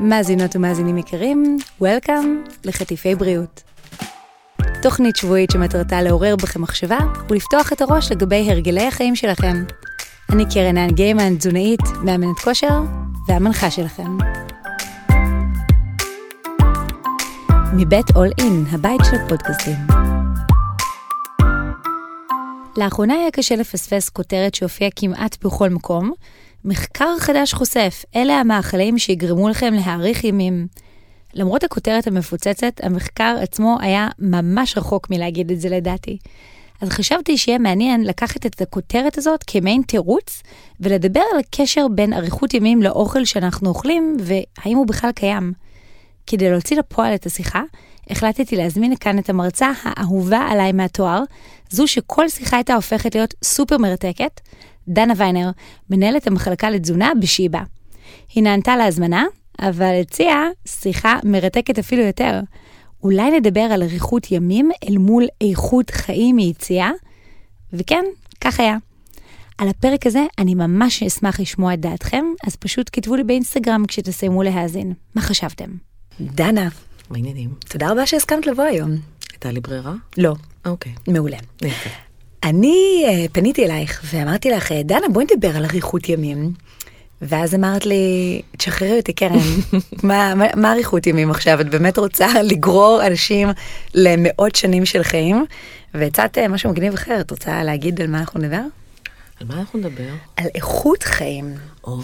מאזינות ומאזינים יקרים, Welcome לחטיפי בריאות. תוכנית שבועית שמטרתה לעורר בכם מחשבה ולפתוח את הראש לגבי הרגלי החיים שלכם. אני קרן האן גיימן, תזונאית, מאמנת כושר והמנחה שלכם. מבית אול אין, הבית של הפודקאסטים. לאחרונה היה קשה לפספס כותרת שהופיעה כמעט בכל מקום. מחקר חדש חושף, אלה המאכלים שיגרמו לכם להאריך ימים. למרות הכותרת המפוצצת, המחקר עצמו היה ממש רחוק מלהגיד את זה לדעתי. אז חשבתי שיהיה מעניין לקחת את הכותרת הזאת כמעין תירוץ, ולדבר על הקשר בין אריכות ימים לאוכל שאנחנו אוכלים, והאם הוא בכלל קיים. כדי להוציא לפועל את השיחה, החלטתי להזמין לכאן את המרצה האהובה עליי מהתואר, זו שכל שיחה הייתה הופכת להיות סופר מרתקת, דנה ויינר, מנהלת המחלקה לתזונה בשיבא. היא נענתה להזמנה, אבל הציעה שיחה מרתקת אפילו יותר. אולי נדבר על אריכות ימים אל מול איכות חיים מיציאה? וכן, כך היה. על הפרק הזה אני ממש אשמח לשמוע את דעתכם, אז פשוט כתבו לי באינסטגרם כשתסיימו להאזין. מה חשבתם? דנה, מה העניינים? תודה רבה שהסכמת לבוא היום. הייתה לי ברירה? לא. אוקיי. מעולה. יפה. אני uh, פניתי אלייך ואמרתי לך, דנה, בואי נדבר על אריכות ימים. ואז אמרת לי, תשחררי אותי קרן, מה, מה, מה אריכות ימים עכשיו? את באמת רוצה לגרור אנשים למאות שנים של חיים? והצעת אה, משהו מגניב אחר, את רוצה להגיד על מה אנחנו נדבר? על מה אנחנו נדבר? על איכות חיים. או,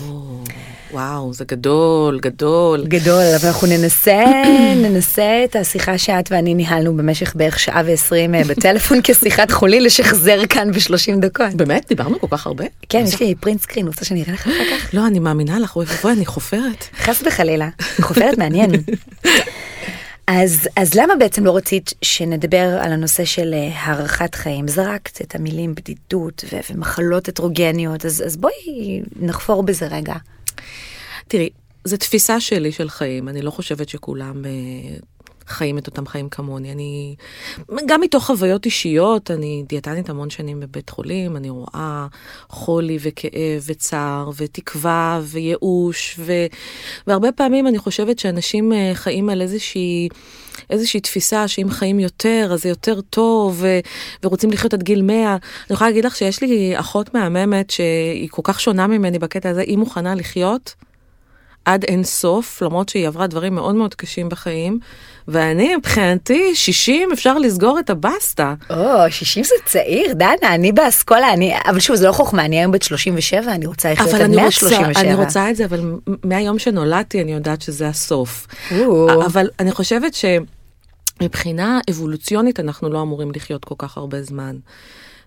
וואו, זה גדול, גדול. גדול, אבל אנחנו ננסה, ננסה את השיחה שאת ואני ניהלנו במשך בערך שעה ועשרים אה, בטלפון כשיחת חולי לשחזר כאן בשלושים דקות. באמת? דיברנו כל כך הרבה? כן, יש לי פרינט סקרין, רוצה שאני אראה לך אחר כך? לא, אני מאמינה לך, אוי ואבוי, אני חופרת. חס וחלילה, חופרת מעניין. אז, אז למה בעצם לא רצית שנדבר על הנושא של אה, הארכת חיים? זרקת את המילים בדידות ו- ומחלות הטרוגניות, אז, אז בואי נחפור בזה רגע. תראי, זו תפיסה שלי של חיים, אני לא חושבת שכולם אה, חיים את אותם חיים כמוני. אני, גם מתוך חוויות אישיות, אני דיאטנית המון שנים בבית חולים, אני רואה חולי וכאב וצער ותקווה וייאוש, ו, והרבה פעמים אני חושבת שאנשים אה, חיים על איזושהי... איזושהי תפיסה שאם חיים יותר, אז זה יותר טוב, ו- ורוצים לחיות עד גיל 100. אני יכולה להגיד לך שיש לי אחות מהממת שהיא כל כך שונה ממני בקטע הזה, היא מוכנה לחיות עד אין סוף, למרות שהיא עברה דברים מאוד מאוד קשים בחיים, ואני מבחינתי 60 אפשר לסגור את הבסטה. או, 60 זה צעיר, דנה, אני באסכולה, אני, אבל שוב, זה לא חוכמה, אני היום בת 37, אני רוצה לחיות עד אני רוצה, 137. אני רוצה את זה, אבל מהיום שנולדתי אני יודעת שזה הסוף. או. אבל אני חושבת שמבחינה אבולוציונית אנחנו לא אמורים לחיות כל כך הרבה זמן.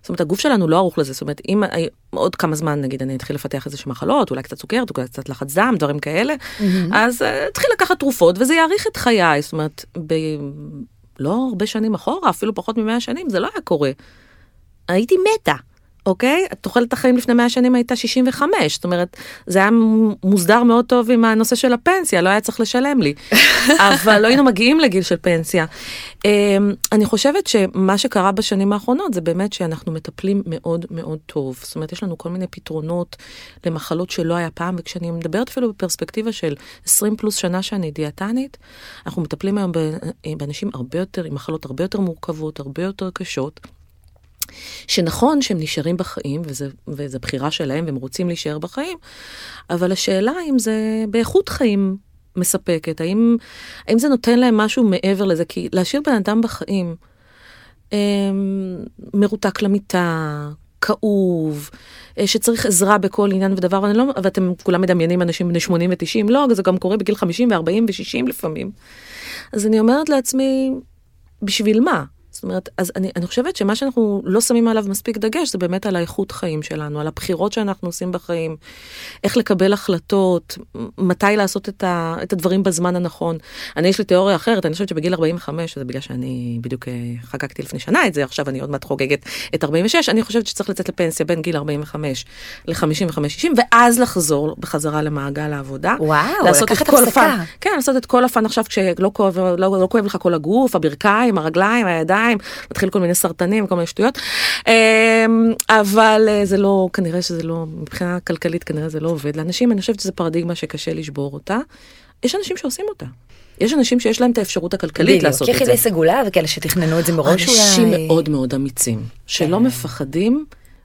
זאת אומרת, הגוף שלנו לא ערוך לזה, זאת אומרת, אם עוד כמה זמן, נגיד, אני אתחיל לפתח איזה מחלות, אולי קצת סוכרת, אולי קצת לחץ דם, דברים כאלה, אז אה, אתחיל לקחת תרופות, וזה יאריך את חיי, זאת אומרת, ב... לא הרבה שנים אחורה, אפילו פחות ממאה שנים, זה לא היה קורה. הייתי מתה, אוקיי? תוחלת החיים לפני 100 שנים הייתה 65, זאת אומרת, זה היה מוסדר מאוד טוב עם הנושא של הפנסיה, לא היה צריך לשלם לי. אבל לא היינו מגיעים לגיל של פנסיה. אמ, אני חושבת שמה שקרה בשנים האחרונות זה באמת שאנחנו מטפלים מאוד מאוד טוב. זאת אומרת, יש לנו כל מיני פתרונות למחלות שלא היה פעם, וכשאני מדברת אפילו בפרספקטיבה של 20 פלוס שנה שאני דיאטנית, אנחנו מטפלים היום באנשים הרבה יותר, עם מחלות הרבה יותר מורכבות, הרבה יותר קשות. שנכון שהם נשארים בחיים, וזה בחירה שלהם, והם רוצים להישאר בחיים, אבל השאלה אם זה באיכות חיים מספקת, האם, האם זה נותן להם משהו מעבר לזה, כי להשאיר בן אדם בחיים אה, מרותק למיטה, כאוב, אה, שצריך עזרה בכל עניין ודבר, לא, ואתם כולם מדמיינים אנשים בני 80 ו-90, לא, זה גם קורה בגיל 50 ו-40 ו-60 לפעמים. אז אני אומרת לעצמי, בשביל מה? זאת אומרת, אז אני, אני חושבת שמה שאנחנו לא שמים עליו מספיק דגש זה באמת על האיכות חיים שלנו, על הבחירות שאנחנו עושים בחיים, איך לקבל החלטות, מתי לעשות את, ה, את הדברים בזמן הנכון. אני, יש לי תיאוריה אחרת, אני חושבת שבגיל 45, זה בגלל שאני בדיוק אה, חגגתי לפני שנה את זה, עכשיו אני עוד מעט חוגגת את 46, אני חושבת שצריך לצאת לפנסיה בין גיל 45 ל-55-60, ואז לחזור בחזרה למעגל העבודה. וואו, לקחת הפסקה. כן, לעשות את כל הפן עכשיו כשלא כואב, לא, לא כואב לך כל הגוף, הברכיים, הרגליים, הידיים. שיניים, מתחיל כל מיני סרטנים, כל מיני שטויות. אמ, אבל אה, זה לא, כנראה שזה לא, מבחינה כלכלית כנראה זה לא עובד לאנשים, אני חושבת שזו פרדיגמה שקשה לשבור אותה. יש אנשים שעושים אותה. יש אנשים שיש להם את האפשרות הכלכלית לעשות את זה. בדיוק, יחידי סגולה וכאלה שתכננו את זה מראש אולי. אנשים מאוד מאוד אמיצים, שלא כן. מפחדים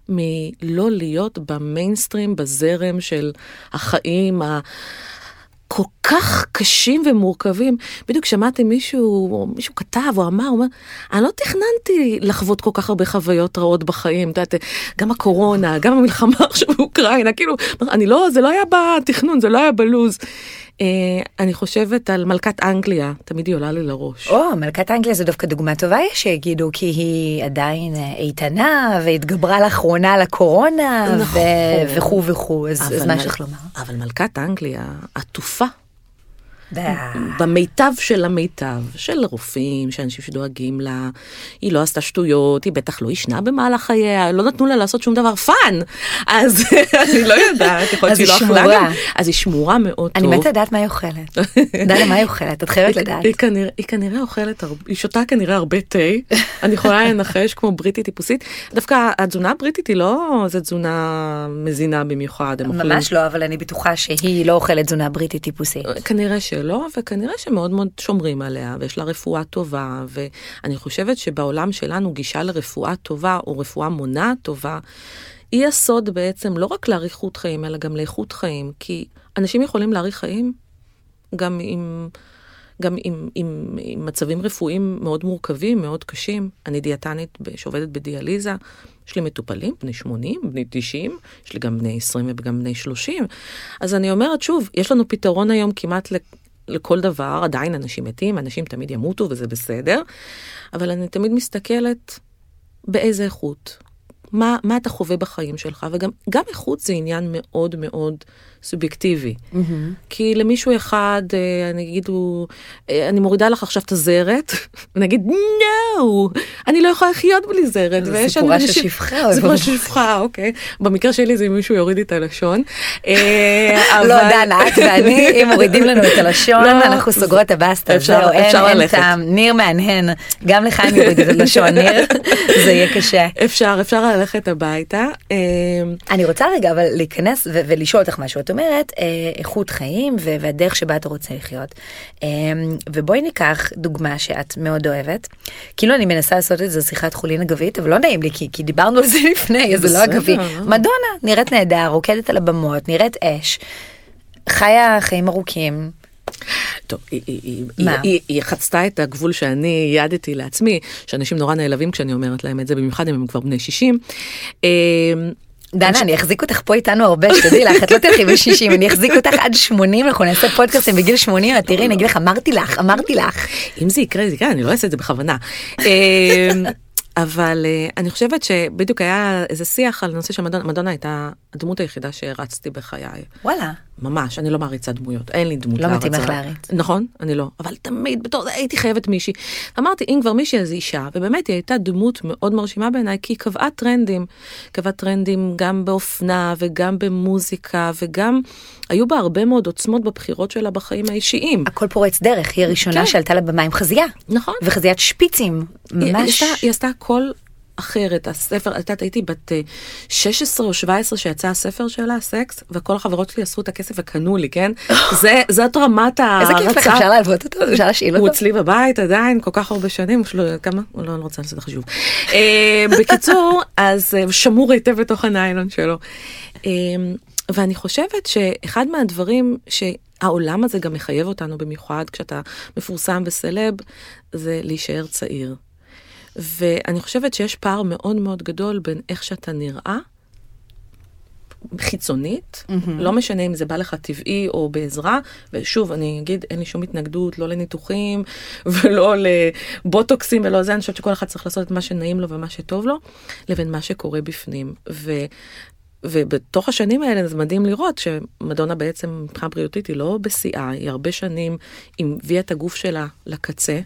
מלא להיות במיינסטרים, בזרם של החיים הכל כך קשים ומורכבים. בדיוק שמעתי מישהו, או מישהו כתב או אמר, הוא אומר, אני לא תכננתי לחוות כל כך הרבה חוויות רעות בחיים, את יודעת, גם הקורונה, גם המלחמה עכשיו באוקראינה, כאילו, אני לא, זה לא היה בתכנון, זה לא היה בלוז. אה, אני חושבת על מלכת אנגליה, תמיד היא עולה לי לראש. או, מלכת אנגליה זו דווקא דוגמה טובה, יש שיגידו, כי היא עדיין אה, איתנה, והתגברה לאחרונה על הקורונה, נכון. וכו' וכו', אז, אז מה יש לך לומר? אבל מלכת אנגליה עטופה. במיטב של המיטב, של רופאים, של אנשים שדואגים לה, היא לא עשתה שטויות, היא בטח לא ישנה במהלך חייה, לא נתנו לה לעשות שום דבר fun, אז אני לא יודעת, יכול להיות שהיא לא אכלה. גם, אז היא שמורה מאוד טוב. אני מתה לדעת מה היא אוכלת. דנה, מה היא אוכלת? את חייבת לדעת. היא כנראה- אוכלת, היא שותה כנראה הרבה תה, אני יכולה לנחש כמו בריטית טיפוסית, דווקא התזונה הבריטית היא לא, זו תזונה מזינה במיוחד, ממש לא, אבל אני בטוחה שהיא לא אוכלת תזונה בריטית טיפוסית. כנראה שלא, וכנראה שמאוד מאוד שומרים עליה, ויש לה רפואה טובה, ואני חושבת שבעולם שלנו גישה לרפואה טובה, או רפואה מונעת טובה, היא הסוד בעצם לא רק לאריכות חיים, אלא גם לאיכות חיים, כי אנשים יכולים להאריך חיים גם עם... גם עם, עם, עם מצבים רפואיים מאוד מורכבים, מאוד קשים. אני דיאטנית שעובדת בדיאליזה, יש לי מטופלים, בני 80, בני 90, יש לי גם בני 20 וגם בני 30. אז אני אומרת שוב, יש לנו פתרון היום כמעט לכל דבר, עדיין אנשים מתים, אנשים תמיד ימותו וזה בסדר, אבל אני תמיד מסתכלת באיזה איכות. מה, מה אתה חווה בחיים שלך, וגם גם איכות זה עניין מאוד מאוד סובייקטיבי. כי למישהו אחד, אה, אני אגיד, הוא, אה, אני מורידה לך עכשיו את הזרת, ונגיד, נו, אני לא יכולה לחיות בלי זרת. זה סיפורה של שפחה, זה סיפורה. של שפחה, אוקיי. במקרה שלי זה אם מישהו יוריד לי את הלשון. אה, לא, דנה, את ואני, אם מורידים לנו את הלשון, לא, אנחנו סוגרות את. אפשר- זהו, אין-. טעם. ניר מהנהן, גם לך אני אוריד את הלשון, ניר, זה יהיה קשה. אפשר, אפשר ללכת הביתה. אני רוצה רגע אבל להיכנס ולשאול אותך משהו. את אומרת אה, איכות חיים והדרך שבה אתה רוצה לחיות. אה, ובואי ניקח דוגמה שאת מאוד אוהבת. כאילו אני מנסה לעשות את זה שיחת חולין אגבית, אבל לא נעים לי כי, כי דיברנו על זה לפני, אז זה לא אגבי. מדונה נראית נהדר, רוקדת על הבמות, נראית אש. חיה חיים ארוכים. טוב, היא, היא, היא? היא, היא, היא חצתה את הגבול שאני ייעדתי לעצמי, שאנשים נורא נעלבים כשאני אומרת להם את זה, במיוחד אם הם כבר בני 60. דנה, אני אחזיק אותך פה איתנו הרבה, שתדעי לך, את לא תלכי ב-60, אני אחזיק אותך עד 80, אנחנו נעשה פודקאסטים בגיל 80, את תראי, אני אגיד לך, אמרתי לך, אמרתי לך. אם זה יקרה, זה יקרה, אני לא אעשה את זה בכוונה. אה, אבל אה, אני חושבת שבדיוק היה איזה שיח על נושא שמדונה מדונה הייתה הדמות היחידה שהרצתי בחיי. וואלה. ממש, אני לא מעריצה דמויות, אין לי דמות לא להרצה. מתאים לך להריץ. נכון, אני לא, אבל תמיד בתור זה הייתי חייבת מישהי. אמרתי, אם כבר מישהי אז היא אישה, ובאמת היא הייתה דמות מאוד מרשימה בעיניי, כי היא קבעה טרנדים. קבעה טרנדים גם באופנה וגם במוזיקה, וגם היו בה הרבה מאוד עוצמות בבחירות שלה בחיים האישיים. הכל פורץ דרך, היא הראשונה כן. שעלתה לבמה עם חזייה. נכון. וחזיית שפיצים, היא- ממש. היא עשתה- היא עשתה הכל אחרת, הספר, את יודעת, הייתי בת אה, 16 או 17 שיצא הספר שלה, סקס, וכל החברות שלי אספו את הכסף וקנו לי, כן? זה, זאת רמת איזה כיף לך, ההרצה. אפשר להלוות אותו? אפשר להשאיל הוא אותו? אצלי בבית עדיין כל כך הרבה שנים, יש לו כמה? לא, אני לא רוצה לעשות חישוב. אה, בקיצור, אז אה, שמור היטב בתוך הניילון שלו. אה, ואני חושבת שאחד מהדברים שהעולם הזה גם מחייב אותנו במיוחד כשאתה מפורסם וסלב, זה להישאר צעיר. ואני חושבת שיש פער מאוד מאוד גדול בין איך שאתה נראה, חיצונית, mm-hmm. לא משנה אם זה בא לך טבעי או בעזרה, ושוב, אני אגיד, אין לי שום התנגדות, לא לניתוחים ולא לבוטוקסים ולא זה, אני חושבת שכל אחד צריך לעשות את מה שנעים לו ומה שטוב לו, לבין מה שקורה בפנים. ו... ובתוך השנים האלה זה מדהים לראות שמדונה בעצם מבחינה בריאותית היא לא בשיאה, היא הרבה שנים, היא הביאה את הגוף שלה לקצה,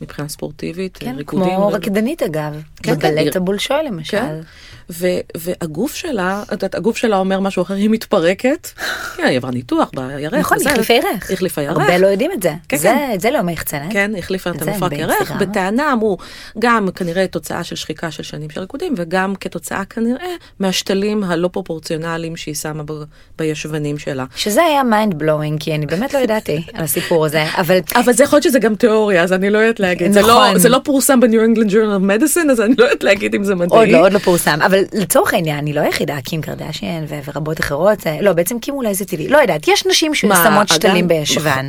מבחינה ספורטיבית, כן, ריקודים. כמו ו- רקדנית אגב, כן, בבלט כן. הבולשוי למשל. כן. ו- והגוף שלה, את יודעת, הגוף שלה אומר משהו אחר, היא מתפרקת. כן, היא עברה ניתוח בירך. נכון, וזה. החליפה ירך. החליפה ירך. הרבה לא יודעים את זה. כן, זה- כן. זה לא מחצנת. כן, החליפה את המפרק ירך. בטענה אמרו, גם כנראה תוצאה של שחיקה של שנים של ריקודים, וגם כתוצאה כנראה מהשתלים הלא פרופורציונליים שהיא שמה ב- בישבנים שלה. שזה היה mind blowing, כי אני באמת לא ידעתי על הסיפור הזה, אבל אבל זה יכול להיות שזה גם תיאוריה, אז אני לא יודעת להגיד. זה לא- נכון. זה לא פורסם ב New England Journal Medicine, אז אני לא יודעת להגיד אם זה מדעי. עוד לא, עוד לא פורסם, אבל לצורך העניין, אני לא היחידה, קים קרדשיין ו- ורבות אחרות, לא, בעצם קים אולי זה טבעי, לא יודעת, יש נשים ששמות? שתלים בישבן,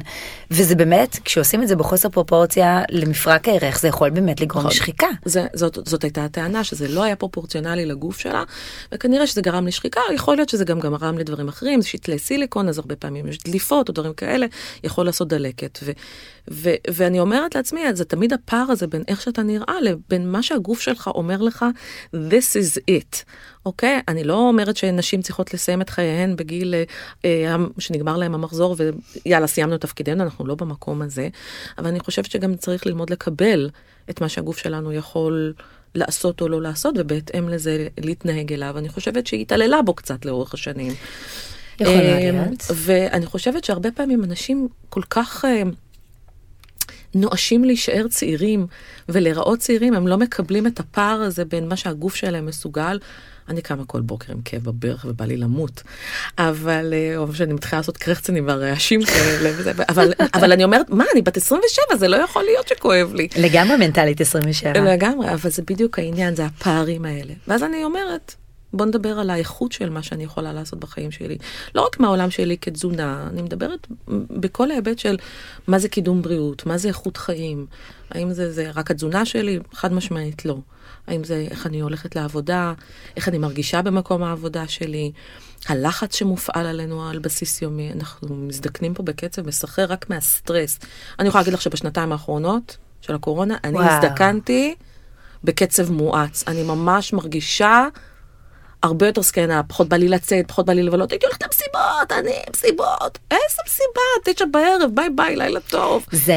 וזה באמת, כשעושים את זה בחוסר פרופורציה למפרק הירך, זה יכול באמת לגרום נכון. לשחיקה. זה, זאת, זאת הייתה הטענה שזה לא היה פרופורציונלי לגוף שלה וכנראה שזה גרם לשחיקה יכול להיות שזה גם גרם לדברים אחרים זה שתלי סיליקון אז הרבה פעמים יש דליפות או דברים כאלה יכול לעשות דלקת ו, ו, ואני אומרת לעצמי זה תמיד הפער הזה בין איך שאתה נראה לבין מה שהגוף שלך אומר לך this is it. אוקיי? אני לא אומרת שנשים צריכות לסיים את חייהן בגיל אה, אה, שנגמר להם המחזור ויאללה סיימנו את תפקידנו אנחנו לא במקום הזה אבל אני חושבת שגם צריך ללמוד לקבל את מה שהגוף שלנו יכול לעשות או לא לעשות ובהתאם לזה להתנהג אליו אני חושבת שהיא התעללה בו קצת לאורך השנים. יכול אה, להיות. ואני חושבת שהרבה פעמים אנשים כל כך אה, נואשים להישאר צעירים ולהיראות צעירים, הם לא מקבלים את הפער הזה בין מה שהגוף שלהם מסוגל. אני קמה כל בוקר עם כאב בברך ובא לי למות, אבל, אה, או שאני מתחילה לעשות קרחצנים והרעשים כאלה, וזה, אבל, אבל אני אומרת, מה, אני בת 27, זה לא יכול להיות שכואב לי. לגמרי מנטלית 27. לגמרי, אבל זה בדיוק העניין, זה הפערים האלה. ואז אני אומרת, בוא נדבר על האיכות של מה שאני יכולה לעשות בחיים שלי. לא רק מהעולם שלי כתזונה, אני מדברת בכל ההיבט של מה זה קידום בריאות, מה זה איכות חיים. האם זה, זה רק התזונה שלי? חד משמעית לא. האם זה איך אני הולכת לעבודה, איך אני מרגישה במקום העבודה שלי, הלחץ שמופעל עלינו על בסיס יומי, אנחנו מזדקנים פה בקצב מסחרר רק מהסטרס. אני יכולה להגיד לך שבשנתיים האחרונות של הקורונה, אני וואו. הזדקנתי בקצב מואץ. אני ממש מרגישה הרבה יותר זקנה, פחות בא לי לצאת, פחות בא לי לבלות, הייתי הולכת למסיבות, אני מסיבות, איזה מסיבה, תשע בערב, ביי ביי, לילה טוב. זה,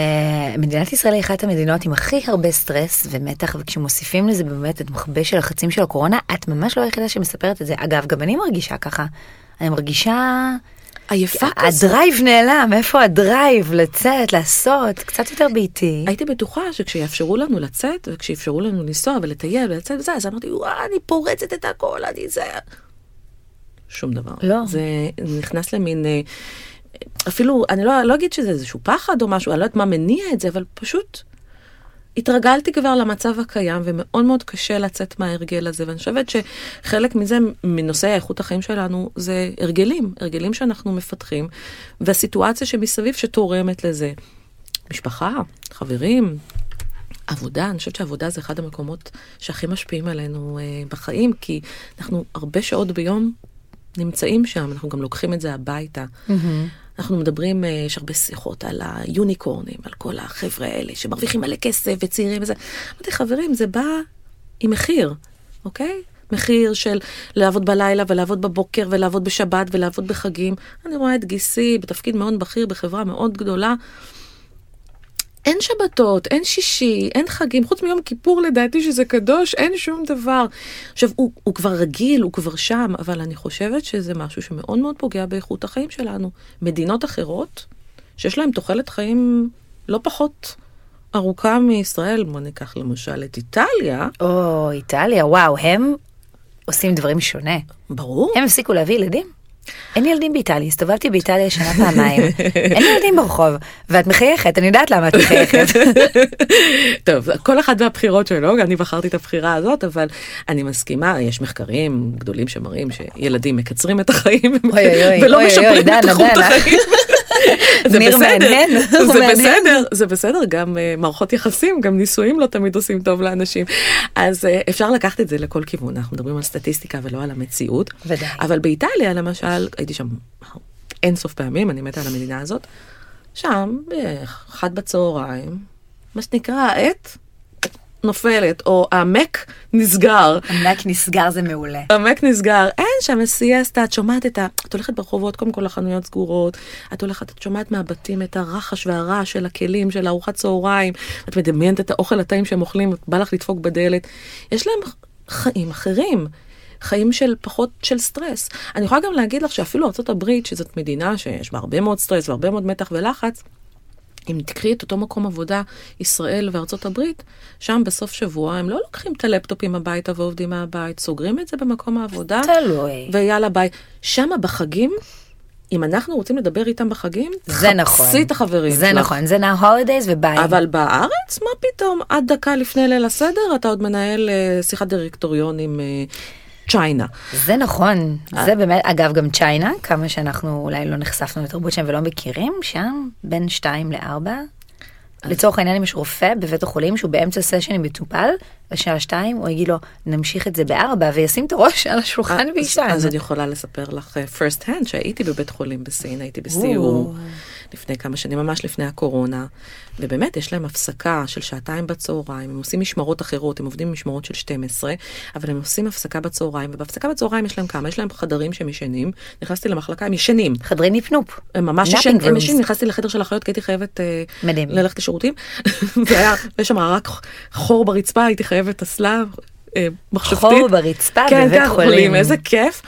מדינת ישראל היא אחת המדינות עם הכי הרבה סטרס ומתח, וכשמוסיפים לזה באמת את מכבש הלחצים של הקורונה, את ממש לא היחידה שמספרת את זה. אגב, גם אני מרגישה ככה. אני מרגישה... עייפה כזאת. ה drive נעלם, איפה ה drive לצאת, לעשות, קצת יותר באיטי. הייתי בטוחה שכשיאפשרו לנו לצאת, וכשיאפשרו לנו לנסוע ולטייל ולצאת וזה, אז אמרתי, וואי, אני פורצת את הכל, אני זה... שום דבר. לא. זה נכנס למין... אה, אפילו, אני לא, לא אגיד שזה איזשהו פחד או משהו, אני לא יודעת מה מניע את זה, אבל פשוט התרגלתי כבר למצב הקיים, ומאוד מאוד קשה לצאת מההרגל הזה, ואני חושבת שחלק מזה, מנושאי איכות החיים שלנו, זה הרגלים, הרגלים שאנחנו מפתחים, והסיטואציה שמסביב שתורמת לזה. משפחה, חברים, עבודה, אני חושבת שעבודה זה אחד המקומות שהכי משפיעים עלינו אה, בחיים, כי אנחנו הרבה שעות ביום נמצאים שם, אנחנו גם לוקחים את זה הביתה. אנחנו מדברים, אה, יש הרבה שיחות על היוניקורנים, על כל החבר'ה האלה שמרוויחים מלא כסף וצעירים וזה. אמרתי, חברים, זה בא עם מחיר, אוקיי? מחיר של לעבוד בלילה ולעבוד בבוקר ולעבוד בשבת ולעבוד בחגים. אני רואה את גיסי בתפקיד מאוד בכיר בחברה מאוד גדולה. אין שבתות, אין שישי, אין חגים, חוץ מיום כיפור לדעתי שזה קדוש, אין שום דבר. עכשיו, הוא, הוא כבר רגיל, הוא כבר שם, אבל אני חושבת שזה משהו שמאוד מאוד פוגע באיכות החיים שלנו. מדינות אחרות, שיש להן תוחלת חיים לא פחות ארוכה מישראל, בוא ניקח למשל את איטליה, או, איטליה, וואו, הם עושים דברים שונה. ברור. הם הפסיקו להביא ילדים? אין ילדים באיטליה, הסתובבתי באיטליה שנה פעמיים, אין ילדים ברחוב, ואת מחייכת, אני יודעת למה את מחייכת. טוב, כל אחד והבחירות שלו, אני בחרתי את הבחירה הזאת, אבל אני מסכימה, יש מחקרים גדולים שמראים שילדים מקצרים את החיים ולא משפרים את איכות. החיים. זה ניר בסדר, זה. בסדר, זה בסדר, גם אה, מערכות יחסים, גם נישואים לא תמיד עושים טוב לאנשים. אז אה, אפשר לקחת את זה לכל כיוון, אנחנו מדברים על סטטיסטיקה ולא על המציאות. ודאי. אבל באיטליה למשל, הייתי שם אין סוף פעמים, אני מתה על המדינה הזאת, שם, באחת בצהריים, מה שנקרא, העת, נופלת, או המק נסגר. המק נסגר זה מעולה. המק נסגר, אין שם סיאסטה, את שומעת את ה... את הולכת ברחובות, קודם כל החנויות סגורות, את הולכת, את שומעת מהבתים את הרחש והרעש של הכלים, של ארוחת צהריים, את מדמיינת את האוכל הטעים שהם אוכלים, בא לך לדפוק בדלת. יש להם חיים אחרים. חיים של פחות של סטרס. אני יכולה גם להגיד לך שאפילו ארה"ב, שזאת מדינה שיש בה הרבה מאוד סטרס והרבה מאוד מתח ולחץ, אם תקחי את אותו מקום עבודה, ישראל וארצות הברית, שם בסוף שבוע הם לא לוקחים את הלפטופים הביתה ועובדים מהבית, סוגרים את זה במקום העבודה. תלוי. ויאללה ביי. שם בחגים, אם אנחנו רוצים לדבר איתם בחגים, זה נכון. חפשי את החברים זה שלך. נכון, זה now holidays וביי. אבל בארץ, מה פתאום? עד דקה לפני ליל הסדר, אתה עוד מנהל אה, שיחת דירקטוריון עם אה, צ'יינה. זה נכון, זה באמת, אגב גם צ'יינה, כמה שאנחנו אולי לא נחשפנו לתרבות שם ולא מכירים, שם בין 2 ל-4. לצורך העניין אם יש רופא בבית החולים שהוא באמצע סשן עם מטופל, בשעה 2 הוא יגיד לו נמשיך את זה ב-4 וישים את הראש על השולחן ויישן. אז אני יכולה לספר לך אה, first hand שהייתי בבית חולים בסין, הייתי בסיור לפני כמה שנים, ממש לפני הקורונה, ובאמת יש להם הפסקה של שעתיים בצהריים, הם עושים משמרות אחרות, הם עובדים במשמרות של 12, אבל הם עושים הפסקה בצהריים, ובהפסקה בצהריים יש להם כמה? יש להם חדרים שהם ישנים, נכנסתי למחלקה, הם ישנים. חדרי ניפנופ. הם ממש ישנים, הם. ישנים, נכנסתי לחדר של האחיות כי הייתי חייבת אה, מדהים. ללכת לשירותים, והיה, יש שם רק חור ברצפה, הייתי חייבת אסלה. אה, מחשבתית. חור ברצפה כן, בבית כן, חולים. איזה כיף.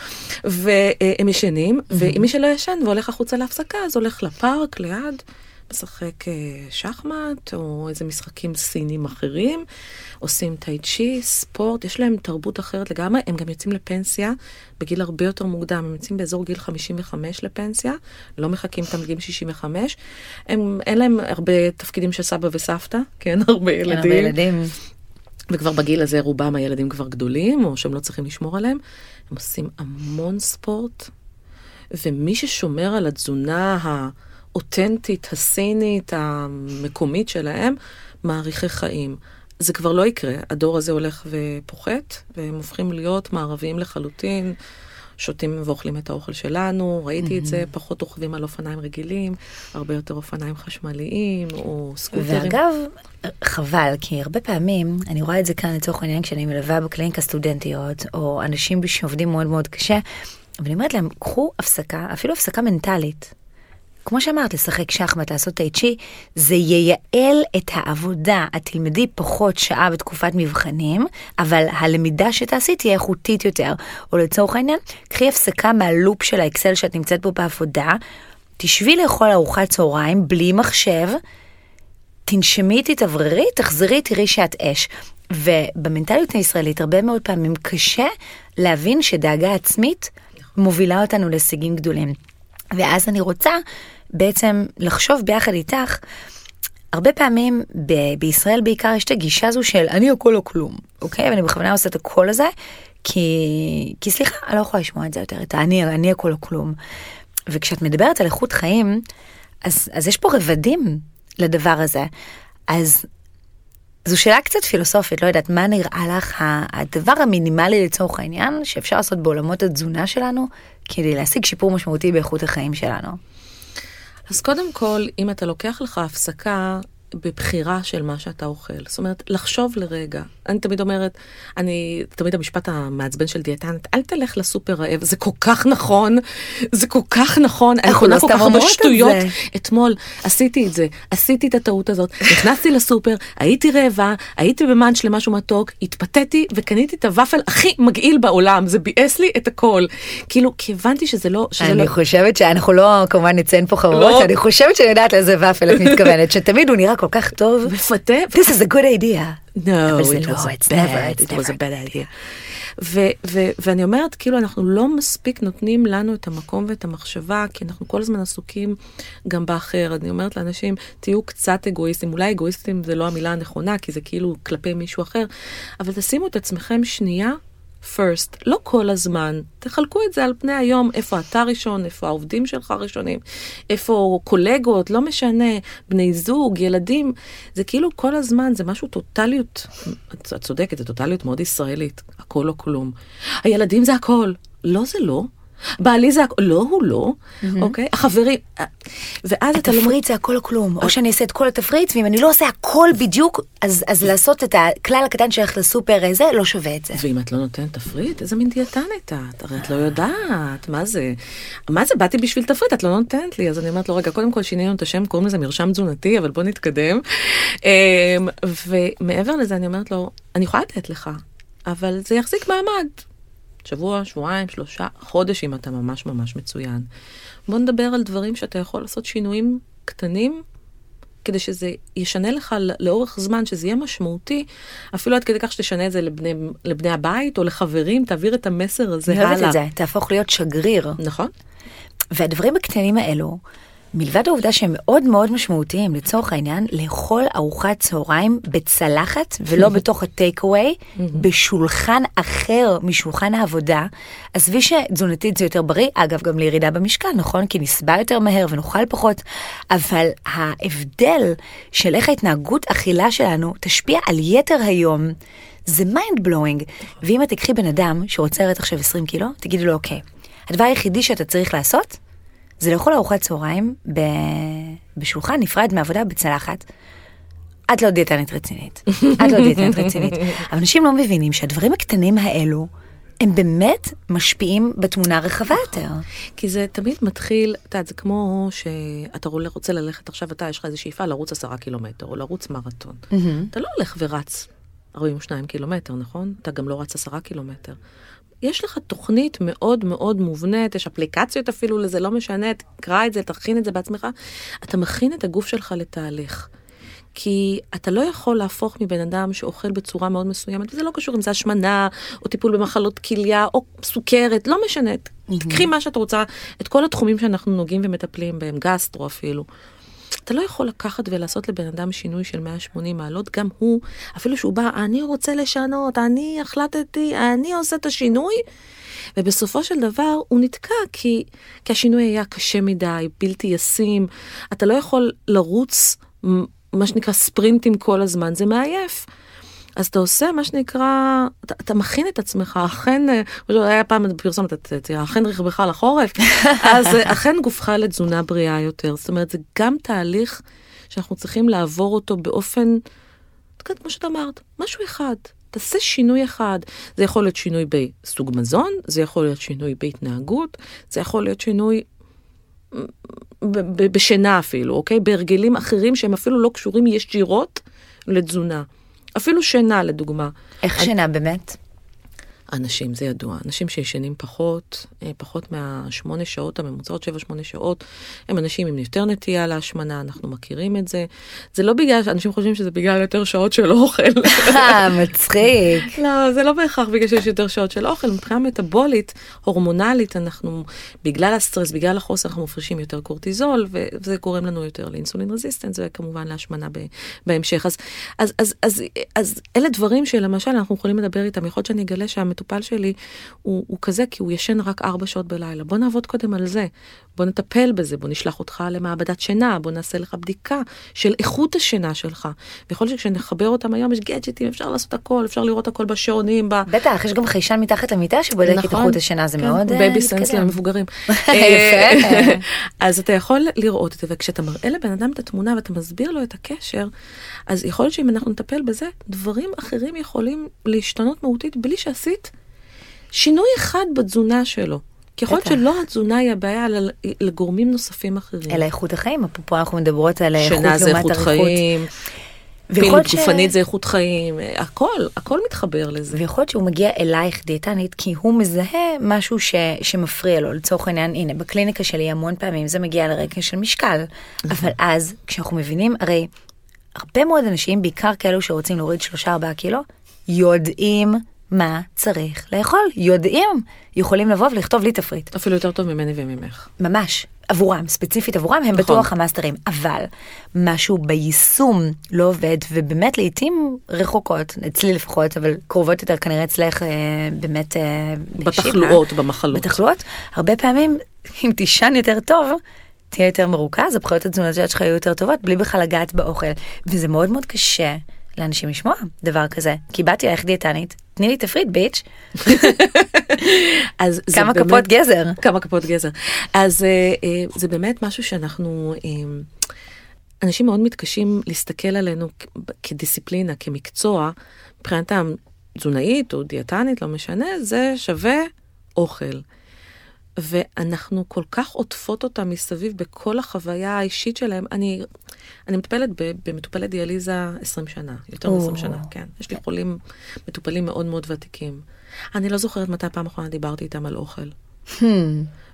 והם ישנים, ומי שלא ישן והולך החוצה להפסקה, אז הולך לפארק ליד, משחק אה, שחמט, או איזה משחקים סינים אחרים, עושים טאי צ'י, ספורט, יש להם תרבות אחרת לגמרי, הם גם יוצאים לפנסיה בגיל הרבה יותר מוקדם, הם יוצאים באזור גיל 55 לפנסיה, לא מחכים איתם בגיל 65. הם, אין להם הרבה תפקידים של סבא וסבתא, כן, הרבה כן, ילדים. הרבה ילדים. וכבר בגיל הזה רובם הילדים כבר גדולים, או שהם לא צריכים לשמור עליהם. הם עושים המון ספורט, ומי ששומר על התזונה האותנטית, הסינית, המקומית שלהם, מאריכי חיים. זה כבר לא יקרה, הדור הזה הולך ופוחת, והם הופכים להיות מערביים לחלוטין. שותים ואוכלים את האוכל שלנו, ראיתי את זה, פחות רוכבים על אופניים רגילים, הרבה יותר אופניים חשמליים, או סקוטרים. ואגב, חבל, כי הרבה פעמים, אני רואה את זה כאן לצורך העניין כשאני מלווה בקליניקה סטודנטיות, או אנשים שעובדים מאוד מאוד קשה, ואני אומרת להם, קחו הפסקה, אפילו הפסקה מנטלית. כמו שאמרת, לשחק שחמט, לעשות טי צ'י, זה ייעל את העבודה. את תלמדי פחות שעה בתקופת מבחנים, אבל הלמידה שתעשי תהיה איכותית יותר. או לצורך העניין, קחי הפסקה מהלופ של האקסל שאת נמצאת בו בעבודה, תשבי לאכול ארוחת צהריים בלי מחשב, תנשמי, תתאווררי, תחזרי, תראי שאת אש. ובמנטליות הישראלית הרבה מאוד פעמים קשה להבין שדאגה עצמית מובילה אותנו להישגים גדולים. ואז אני רוצה בעצם לחשוב ביחד איתך, הרבה פעמים ב- בישראל בעיקר יש את הגישה הזו של אני הכל או כלום, אוקיי? ואני בכוונה עושה את הקול הזה, כי, כי סליחה, אני לא יכולה לשמוע את זה יותר, את האני, אני הכל או כלום. וכשאת מדברת על איכות חיים, אז, אז יש פה רבדים לדבר הזה. אז זו שאלה קצת פילוסופית, לא יודעת, מה נראה לך הדבר המינימלי לצורך העניין שאפשר לעשות בעולמות התזונה שלנו כדי להשיג שיפור משמעותי באיכות החיים שלנו? אז קודם כל, אם אתה לוקח לך הפסקה בבחירה של מה שאתה אוכל, זאת אומרת, לחשוב לרגע. אני תמיד אומרת, אני, תמיד המשפט המעצבן של דיאטנט, אל תלך לסופר רעב, זה כל כך נכון, זה כל כך נכון, אני קונה לא כל כך הרבה את שטויות. אתמול עשיתי את זה, עשיתי את הטעות הזאת, נכנסתי לסופר, הייתי רעבה, הייתי במאנץ' למשהו מתוק, התפתיתי וקניתי את הוואפל הכי מגעיל בעולם, זה ביאס לי את הכל. כאילו, כי הבנתי שזה לא, שזה אני לא... חושבת שאנחנו לא כמובן נציין פה חברות, לא. אני חושבת שאני יודעת לאיזה ואפל את מתכוונת, שתמיד הוא נראה כל כך טוב. מפתה, This is a good idea. No, אבל זה it לא, was a it's never, it's it was a bad idea. ו- ו- ואני אומרת, כאילו, אנחנו לא מספיק נותנים לנו את המקום ואת המחשבה, כי אנחנו כל הזמן עסוקים גם באחר. אני אומרת לאנשים, תהיו קצת אגואיסטים, אולי אגואיסטים זה לא המילה הנכונה, כי זה כאילו כלפי מישהו אחר, אבל תשימו את עצמכם שנייה first, לא כל הזמן. תחלקו את זה על פני היום, איפה אתה ראשון, איפה העובדים שלך ראשונים, איפה קולגות, לא משנה, בני זוג, ילדים. זה כאילו כל הזמן, זה משהו טוטליות, את צודקת, זה טוטליות מאוד ישראלית, הכל או כלום. הילדים זה הכל. לא, זה לא. בעלי זה, הכ- לא, הוא לא, אוקיי? החברים, אה, ואז אתה לא... התפריט זה הכל או כלום, או שאני אעשה את כל התפריט, ואם אני לא עושה הכל בדיוק, אז, אז לעשות את הכלל הקטן שהולך לסופר זה, לא שווה את זה. ואם את לא נותנת תפריט, איזה מין דיאטנית את? הרי את לא יודעת, מה זה? מה זה, באתי בשביל תפריט, את לא נותנת לי. אז אני אומרת לו, רגע, קודם כל שינינו את השם, קוראים לזה מרשם תזונתי, אבל בוא נתקדם. אמ, ומעבר לזה, אני אומרת לו, אני יכולה לתת לך, אבל זה יחזיק מעמד. שבוע, שבועיים, שלושה, חודש אם אתה ממש ממש מצוין. בוא נדבר על דברים שאתה יכול לעשות שינויים קטנים כדי שזה ישנה לך לאורך זמן, שזה יהיה משמעותי, אפילו עד כדי כך שתשנה את זה לבני, לבני הבית או לחברים, תעביר את המסר הזה אני הלאה. אוהבת את זה, תהפוך להיות שגריר. נכון? והדברים הקטנים האלו, מלבד העובדה שהם מאוד מאוד משמעותיים, לצורך העניין, לאכול ארוחת צהריים בצלחת ולא בתוך הטייק אווי, בשולחן אחר משולחן העבודה. עזבי שתזונתית זה יותר בריא, אגב, גם לירידה במשקל, נכון? כי נסבע יותר מהר ונאכל פחות, אבל ההבדל של איך ההתנהגות אכילה שלנו תשפיע על יתר היום. זה mind blowing, ואם את תקחי בן אדם שרוצה לרדת עכשיו 20 קילו, תגידי לו, אוקיי, הדבר היחידי שאתה צריך לעשות, זה לאכול ארוחת צהריים ב... בשולחן נפרד מעבודה בצלחת. את לא דיאטנית רצינית, את לא דיאטנית רצינית. אבל אנשים לא מבינים שהדברים הקטנים האלו, הם באמת משפיעים בתמונה רחבה יותר. כי זה תמיד מתחיל, את יודעת, זה כמו שאתה רוצה ללכת עכשיו, אתה, יש לך איזו שאיפה לרוץ עשרה קילומטר, או לרוץ מרתון. אתה לא הולך ורץ 42 קילומטר, נכון? אתה גם לא רץ עשרה קילומטר. יש לך תוכנית מאוד מאוד מובנית, יש אפליקציות אפילו לזה, לא משנה, תקרא את זה, תכין את זה בעצמך. אתה מכין את הגוף שלך לתהליך. כי אתה לא יכול להפוך מבן אדם שאוכל בצורה מאוד מסוימת, וזה לא קשור אם זה השמנה, או טיפול במחלות כליה, או סוכרת, לא משנה. תקחי מה שאת רוצה, את כל התחומים שאנחנו נוגעים ומטפלים בהם, גסטרו אפילו. אתה לא יכול לקחת ולעשות לבן אדם שינוי של 180 מעלות, גם הוא, אפילו שהוא בא, אני רוצה לשנות, אני החלטתי, אני עושה את השינוי, ובסופו של דבר הוא נתקע כי, כי השינוי היה קשה מדי, בלתי ישים, אתה לא יכול לרוץ, מה שנקרא ספרינטים כל הזמן, זה מעייף. אז אתה עושה מה שנקרא, אתה, אתה מכין את עצמך, אכן, אה, היה פעם תראה, אכן רכבך לחורף, אז אה, אכן גופך לתזונה בריאה יותר. זאת אומרת, זה גם תהליך שאנחנו צריכים לעבור אותו באופן, כמו שאת אמרת, משהו אחד. תעשה שינוי אחד. זה יכול להיות שינוי בסוג מזון, זה יכול להיות שינוי בהתנהגות, זה יכול להיות שינוי ב- ב- בשינה אפילו, אוקיי? בהרגלים אחרים שהם אפילו לא קשורים ישירות לתזונה. אפילו שינה לדוגמה. איך שינה באמת? אנשים, זה ידוע, אנשים שישנים פחות, אה, פחות מהשמונה שעות הממוצעות, שבע שמונה שעות, הם אנשים עם יותר נטייה להשמנה, אנחנו מכירים את זה. זה לא בגלל, אנשים חושבים שזה בגלל יותר שעות של אוכל. אה, מצחיק. לא, זה לא בהכרח בגלל שיש יותר שעות של אוכל, מבחינה מטבולית, הורמונלית, אנחנו, בגלל הסטרס, בגלל החוסר, אנחנו מפרישים יותר קורטיזול, וזה גורם לנו יותר לאינסולין רזיסטנס, וכמובן להשמנה ב, בהמשך. אז, אז, אז, אז, אז אלה דברים שלמשל אנחנו יכולים לדבר איתם, יכול להיות שאני אגלה שהמטופל שלי הוא, הוא כזה, כי הוא ישן רק ארבע שעות בלילה. בוא נעבוד קודם על זה, בוא נטפל בזה, בוא נשלח אותך למעבדת שינה, בוא נעשה לך בדיקה של איכות השינה שלך. ויכול להיות שכשנחבר אותם היום יש גדג'טים, אפשר לעשות הכל, אפשר לראות הכל בשעונים, ב... בטח, יש גם חיישן מתחת למיטה שבודק את איכות השינה, זה כן, מאוד אה, בייבי סנס מתקדם. למבוגרים. אה, אז אתה יכול לראות את זה, וכשאתה מראה לבן אדם את התמונה ואתה מסביר לו את הקשר, אז יכול להיות שאם אנחנו נטפל בזה, דברים אחרים יכולים להשתנות מהותית בלי שעשית שינוי אחד בתזונה שלו. כי יכול להיות בטח. שלא התזונה היא הבעיה, אלא לגורמים נוספים אחרים. אלא איכות החיים, אפרופו אנחנו מדברות על איכות שינה זה לעומת איכות אריכות. חיים, פעילות ש- גופנית זה איכות חיים, הכל, הכל מתחבר לזה. ויכול להיות שהוא מגיע אלייך דיאטנית כי הוא מזהה משהו ש, שמפריע לו לצורך העניין הנה בקליניקה שלי המון פעמים זה מגיע לרקע של משקל אבל אז כשאנחנו מבינים הרי הרבה מאוד אנשים בעיקר כאלו שרוצים להוריד 3-4 קילו יודעים מה צריך לאכול יודעים יכולים לבוא ולכתוב לי תפריט אפילו יותר טוב ממני וממך. ממש עבורם ספציפית עבורם הם נכון. בטוח המאסטרים אבל משהו ביישום לא עובד ובאמת לעיתים רחוקות אצלי לפחות אבל קרובות יותר כנראה אצלך אה, באמת אה, בתחלואות, במחלות. בתחלואות הרבה פעמים אם תישן יותר טוב. תהיה יותר מרוכז, הבחירות התזונתיות שלך יהיו יותר טובות, בלי בכלל לגעת באוכל. וזה מאוד מאוד קשה לאנשים לשמוע דבר כזה. כי באתי אלייך דיאטנית, תני לי תפריט ביץ'. אז זה כמה באמת- כפות גזר. כמה כפות גזר. אז אה, אה, זה באמת משהו שאנחנו, אה, אנשים מאוד מתקשים להסתכל עלינו כדיסציפלינה, כמקצוע, מבחינת התזונאית או דיאטנית, לא משנה, זה שווה אוכל. ואנחנו כל כך עוטפות אותם מסביב בכל החוויה האישית שלהם. אני, אני מטפלת במטופלי דיאליזה 20 שנה, יותר או. מ-20 שנה, כן. יש לי חולים, מטופלים מאוד מאוד ותיקים. אני לא זוכרת מתי הפעם האחרונה דיברתי איתם על אוכל.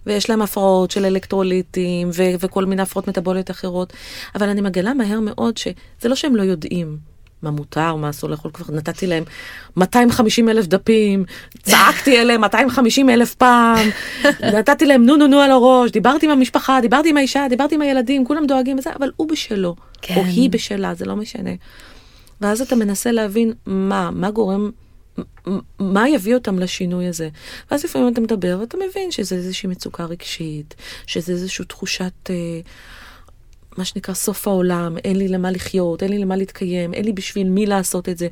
ויש להם הפרעות של אלקטרוליטים ו- וכל מיני הפרעות מטבוליות אחרות, אבל אני מגלה מהר מאוד שזה לא שהם לא יודעים מה מותר, מה אסור לאכול, כבר נתתי להם 250 אלף דפים, צעקתי אליהם 250 אלף פעם, נתתי להם נו נו נו על הראש, דיברתי עם המשפחה, דיברתי עם האישה, דיברתי עם הילדים, כולם דואגים וזה, אבל הוא בשלו, כן. או היא בשלה, זה לא משנה. ואז אתה מנסה להבין מה, מה גורם, מה יביא אותם לשינוי הזה. ואז לפעמים אתה מדבר ואתה מבין שזה איזושהי מצוקה רגשית, שזה איזושהי תחושת, אה, מה שנקרא סוף העולם, אין לי למה לחיות, אין לי למה להתקיים, אין לי בשביל מי לעשות את זה.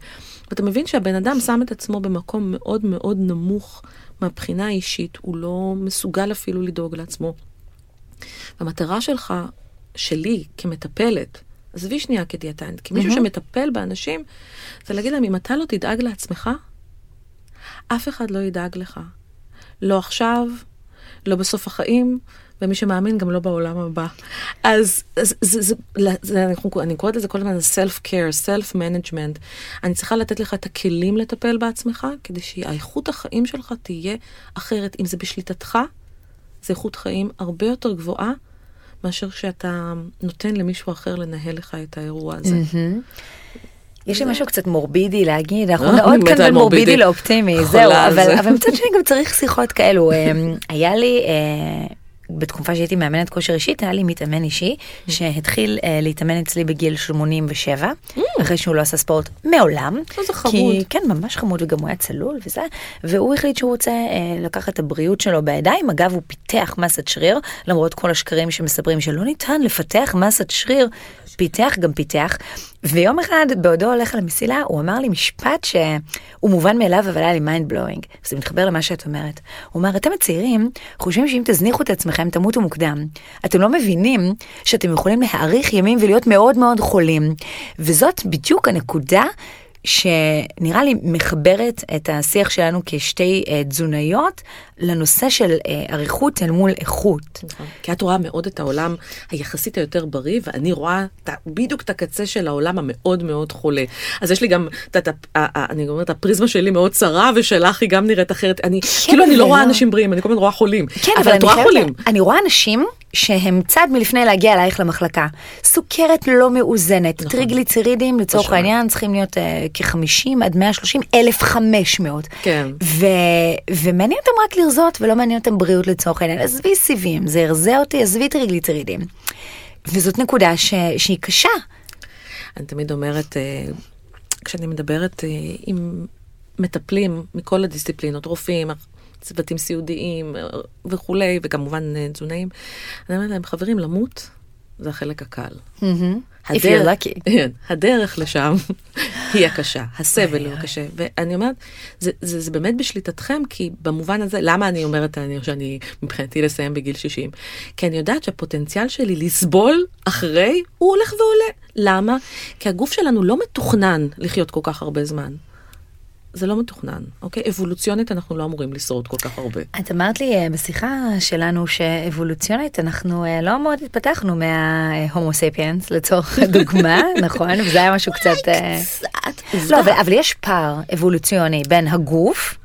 ואתה מבין שהבן אדם שם את עצמו במקום מאוד מאוד נמוך מהבחינה האישית, הוא לא מסוגל אפילו לדאוג לעצמו. המטרה שלך, שלי, כמטפלת, עזבי שנייה כדיאטנית, כמישהו מהמם. שמטפל באנשים, זה להגיד להם, אם אתה לא תדאג לעצמך, אף אחד לא ידאג לך. לא עכשיו, לא בסוף החיים, ומי שמאמין גם לא בעולם הבא. אז, אז זה, זה, זה, זה, אנחנו- אני קוראת לזה כל הזמן self-care, self-management. אני צריכה לתת לך את הכלים לטפל בעצמך, כדי שהאיכות החיים שלך תהיה אחרת. אם זה בשליטתך, זה איכות חיים הרבה יותר גבוהה מאשר שאתה נותן למישהו אחר לנהל לך את האירוע הזה. מהמם. יש לי משהו קצת מורבידי להגיד, אנחנו אה, מאוד אני כאן בין מורבידי. לאופטימי, זהו. אבל מצד שני גם צריך שיחות כאלו. אמ, היה לי, אה, בתקופה שהייתי מאמנת כושר אישית, היה לי מתאמן אישי, שהתחיל אה, להתאמן אצלי בגיל 87, אחרי שהוא לא עשה ספורט מעולם. איזה כי- חמוד. כן, ממש חמוד, וגם הוא היה צלול וזה, והוא החליט שהוא רוצה אה, לקחת את הבריאות שלו בידיים. אגב, הוא פיתח מסת שריר, למרות כל השקרים שמספרים שלא ניתן לפתח מסת שריר, פיתח גם פיתח. ויום אחד, בעודו הולך על המסילה, הוא אמר לי משפט שהוא מובן מאליו, אבל היה לי mind blowing. זה מתחבר למה שאת אומרת. הוא אמר, אתם הצעירים חושבים שאם תזניחו את עצמכם, תמותו מוקדם. אתם לא מבינים שאתם יכולים להאריך ימים ולהיות מאוד מאוד חולים. וזאת בדיוק הנקודה שנראה לי מחברת את השיח שלנו כשתי אה, תזונאיות לנושא של אה, אריכות אל מול איכות. נכון. כי את רואה מאוד את העולם היחסית היותר בריא, ואני רואה את ה- בדיוק את הקצה של העולם המאוד מאוד חולה. אז יש לי גם, את יודעת, ה- ה- ה- אני אומרת, הפריזמה שלי מאוד צרה, ושלך היא גם נראית אחרת. אני, כאילו אני לא אבל רואה לא. אנשים בריאים, אני כל הזמן רואה חולים. כן, אבל את אני רואה חולים. אני רואה אנשים שהם צעד מלפני להגיע אלייך למחלקה. סוכרת לא מאוזנת, נכון. טריגליצרידים לצורך פשוט. העניין צריכים להיות אה, כ-50 עד 130, 1,500. כן. ו... ומעניין אותם רק לרזות ולא מעניין אותם בריאות לצורך העניין. עזבי סיבים, זה ירזה אותי, עזבי טריגליצרידים. וזאת נקודה ש... שהיא קשה. אני תמיד אומרת, אה, כשאני מדברת אה, עם מטפלים מכל הדיסציפלינות, רופאים, צוותים סיעודיים אה, וכולי, וכמובן אה, תזונאים, אני אומרת להם, חברים, למות זה החלק הקל. כן, הדרך לשם היא הקשה, הסבל הוא הקשה. ואני אומרת, זה, זה, זה באמת בשליטתכם, כי במובן הזה, למה אני אומרת אני, שאני מבחינתי לסיים בגיל 60? כי אני יודעת שהפוטנציאל שלי לסבול אחרי, הוא הולך ועולה. למה? כי הגוף שלנו לא מתוכנן לחיות כל כך הרבה זמן. זה לא מתוכנן, אוקיי? אבולוציונית אנחנו לא אמורים לשרוד כל כך הרבה. את אמרת לי אה, בשיחה שלנו שאבולוציונית אנחנו אה, לא מאוד התפתחנו מההומו ספיאנס לצורך הדוגמה, נכון? וזה היה משהו קצת... אה, לא, אבל, אבל יש פער אבולוציוני בין הגוף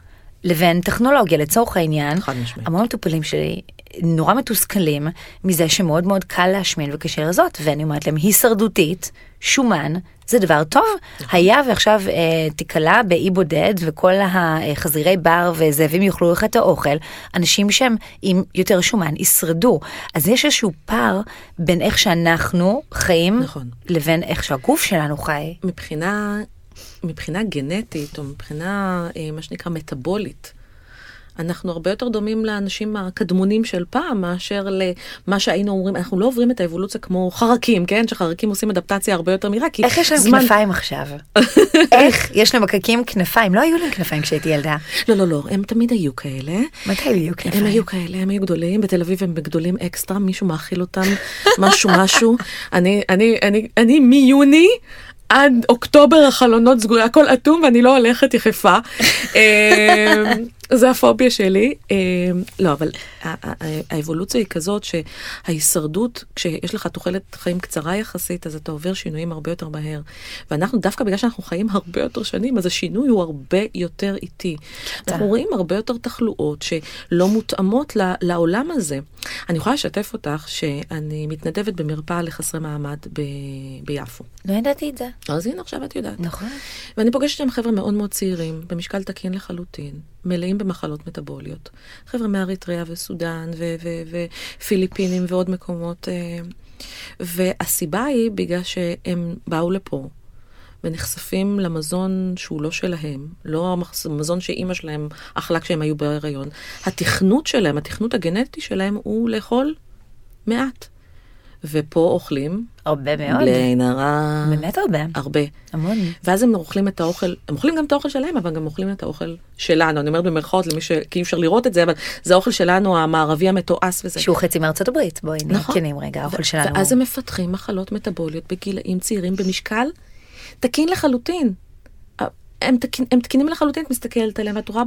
לבין טכנולוגיה לצורך העניין. חד משמעית. המון מטופלים שלי נורא מתוסכלים מזה שמאוד מאוד קל להשמין וקשה לרזות, ואני אומרת להם הישרדותית, שומן, זה דבר טוב. היה ועכשיו אה, תיקלע באי בודד וכל החזירי בר וזאבים יאכלו לך את האוכל, אנשים שהם עם יותר שומן ישרדו. אז יש איזשהו פער בין איך שאנחנו חיים נכון. לבין איך שהגוף שלנו חי. מבחינה, מבחינה גנטית, או מבחינה, אה, מה שנקרא, מטאבולית, אנחנו הרבה יותר דומים לאנשים הקדמונים של פעם מאשר למה שהיינו אומרים, אנחנו לא עוברים את האבולוציה כמו חרקים, כן? שחרקים עושים אדפטציה הרבה יותר מהירה, כי איך יש להם זמן- כנפיים עכשיו? איך יש למקקים כנפיים? לא היו להם כנפיים כשהייתי ילדה. לא, לא, לא, הם תמיד היו כאלה. מתי היו כנפיים? הם היו כאלה, הם היו גדולים, בתל אביב הם גדולים אקסטרה, מישהו מאכיל אותם, משהו משהו. אני, אני, אני, אני מיוני עד אוקטובר החלונות סגורים, הכל אטום ואני לא הולכת יחפה. זה הפוביה שלי. אמ, לא, אבל האבולוציה היא כזאת שההישרדות, כשיש לך תוחלת חיים קצרה יחסית, אז אתה עובר שינויים הרבה יותר מהר. ואנחנו, דווקא בגלל שאנחנו חיים הרבה יותר שנים, אז השינוי הוא הרבה יותר איטי. אנחנו רואים הרבה יותר תחלואות שלא מותאמות לעולם הזה. אני יכולה לשתף אותך שאני מתנדבת במרפאה לחסרי מעמד ביפו. לא ידעתי את זה. אז הנה עכשיו את יודעת. נכון. ואני פוגשת שם חבר'ה מאוד מאוד צעירים, במשקל תקין לחלוטין, מלאים במחלות מטבוליות. חבר'ה מאריתריאה וסודאן ופיליפינים ועוד מקומות. אה, והסיבה היא בגלל שהם באו לפה. ונחשפים למזון שהוא לא שלהם, לא המזון שאימא שלהם אכלה כשהם היו בהיריון. התכנות שלהם, התכנות הגנטי שלהם הוא לאכול מעט. ופה אוכלים, הרבה מאוד. בלי עין הרע, באמת הרבה. הרבה. המון. ואז הם אוכלים את האוכל, הם אוכלים גם את האוכל שלהם, אבל גם אוכלים את האוכל שלנו. אני אומרת במרכאות למי ש... כי אי אפשר לראות את זה, אבל זה האוכל שלנו, המערבי המתועש וזה. שהוא חצי מארצות הברית, בואי נהיה נכון. כנים רגע, האוכל שלנו. ואז הם מפתחים מחלות מטבוליות בגילאים צעירים במשקל תקין לחלוטין. הם, תקין, הם תקינים לחלוטין, את מסתכלת עליהם, ואת רואה